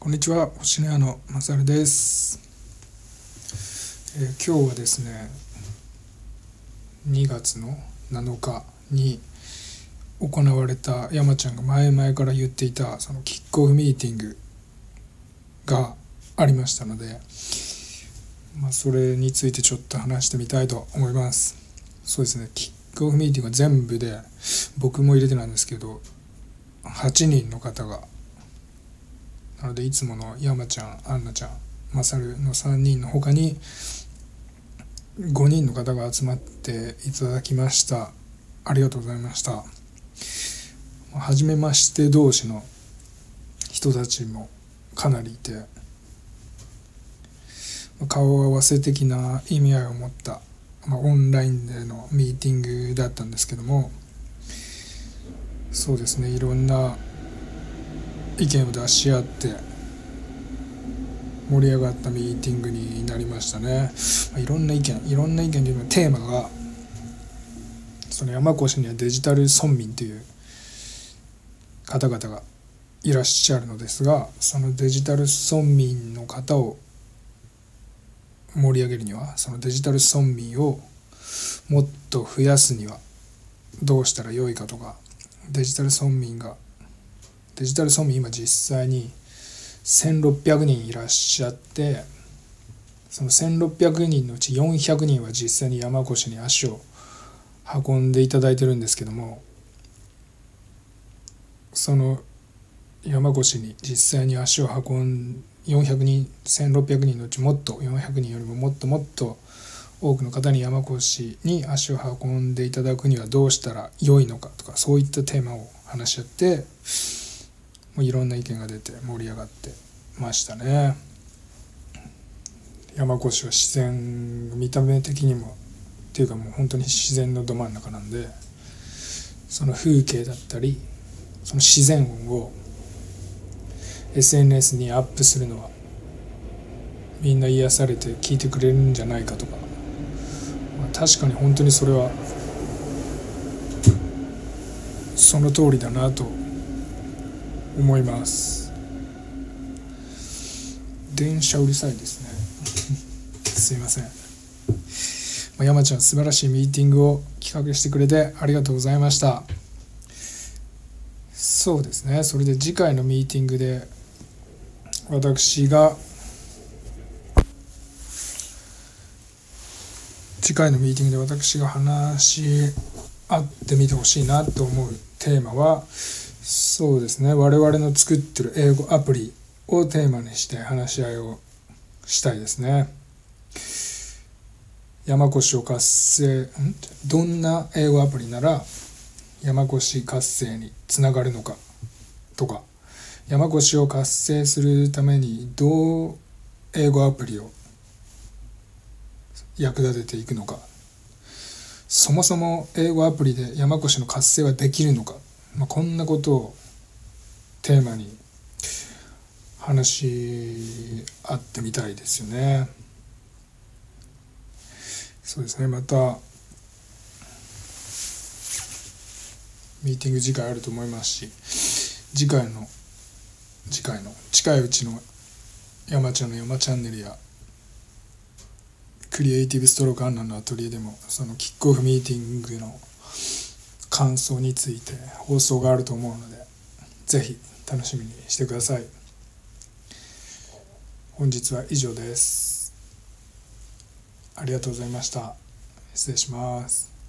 こんにちは星の屋のまさるです、えー今日はですね2月の7日に行われた山ちゃんが前々から言っていたそのキックオフミーティングがありましたので、まあ、それについてちょっと話してみたいと思います。そうですねキックオフミーティングは全部で僕も入れてなんですけど8人の方がなのでいつもの山ちゃんアンナちゃんマサルの3人の他に5人の方が集まっていただきました。ありがとうございました。初めまして同士の人たちもかなりいて顔合わせ的な意味合いを持った、まあ、オンラインでのミーティングだったんですけどもそうですねいろんな意見を出し合って盛り上がったミーティングになりましたね、まあいろんな意見いろんな意見というのはテーマがその山越にはデジタル村民という方々がいらっしゃるのですがそのデジタル村民の方を盛り上げるにはそのデジタル村民をもっと増やすにはどうしたらよいかとかデジタル村民がデジタル村民今実際に1600人いらっしゃってその1600人のうち400人は実際に山越に足を運んでいただいてるんですけどもその山越に実際に足を運ん400人1600人のうちもっと400人よりももっともっと多くの方に山越に足を運んでいただくにはどうしたら良いのかとかそういったテーマを話し合ってもういろんな意見が出て盛り上がってましたね。山越は自然見た目的にもっていうかもう本当に自然のど真ん中なんでその風景だったりその自然音を SNS にアップするのはみんな癒されて聞いてくれるんじゃないかとか、まあ、確かに本当にそれはその通りだなと思います。電車うるさいですね。すいません、山ちゃん素晴らしいミーティングを企画してくれてありがとうございました。そうですね。それで次回のミーティングで私が次回のミーティングで私が話し合ってみてほしいなと思うテーマはそうですね。我々の作ってる英語アプリをテーマにして話し合いをしたいですね。山越を活性どんな英語アプリなら山越活性につながるのかとか山越を活性するためにどう英語アプリを役立てていくのかそもそも英語アプリで山越の活性はできるのか、まあ、こんなことをテーマに話し合ってみたいですよね。そうですねまたミーティング次回あると思いますし次回の次回の近いうちの山ちゃんの山チャンネルやクリエイティブストロークアンナのアトリエでもそのキックオフミーティングの感想について放送があると思うので是非楽しみにしてください。本日は以上です。ありがとうございました。失礼します。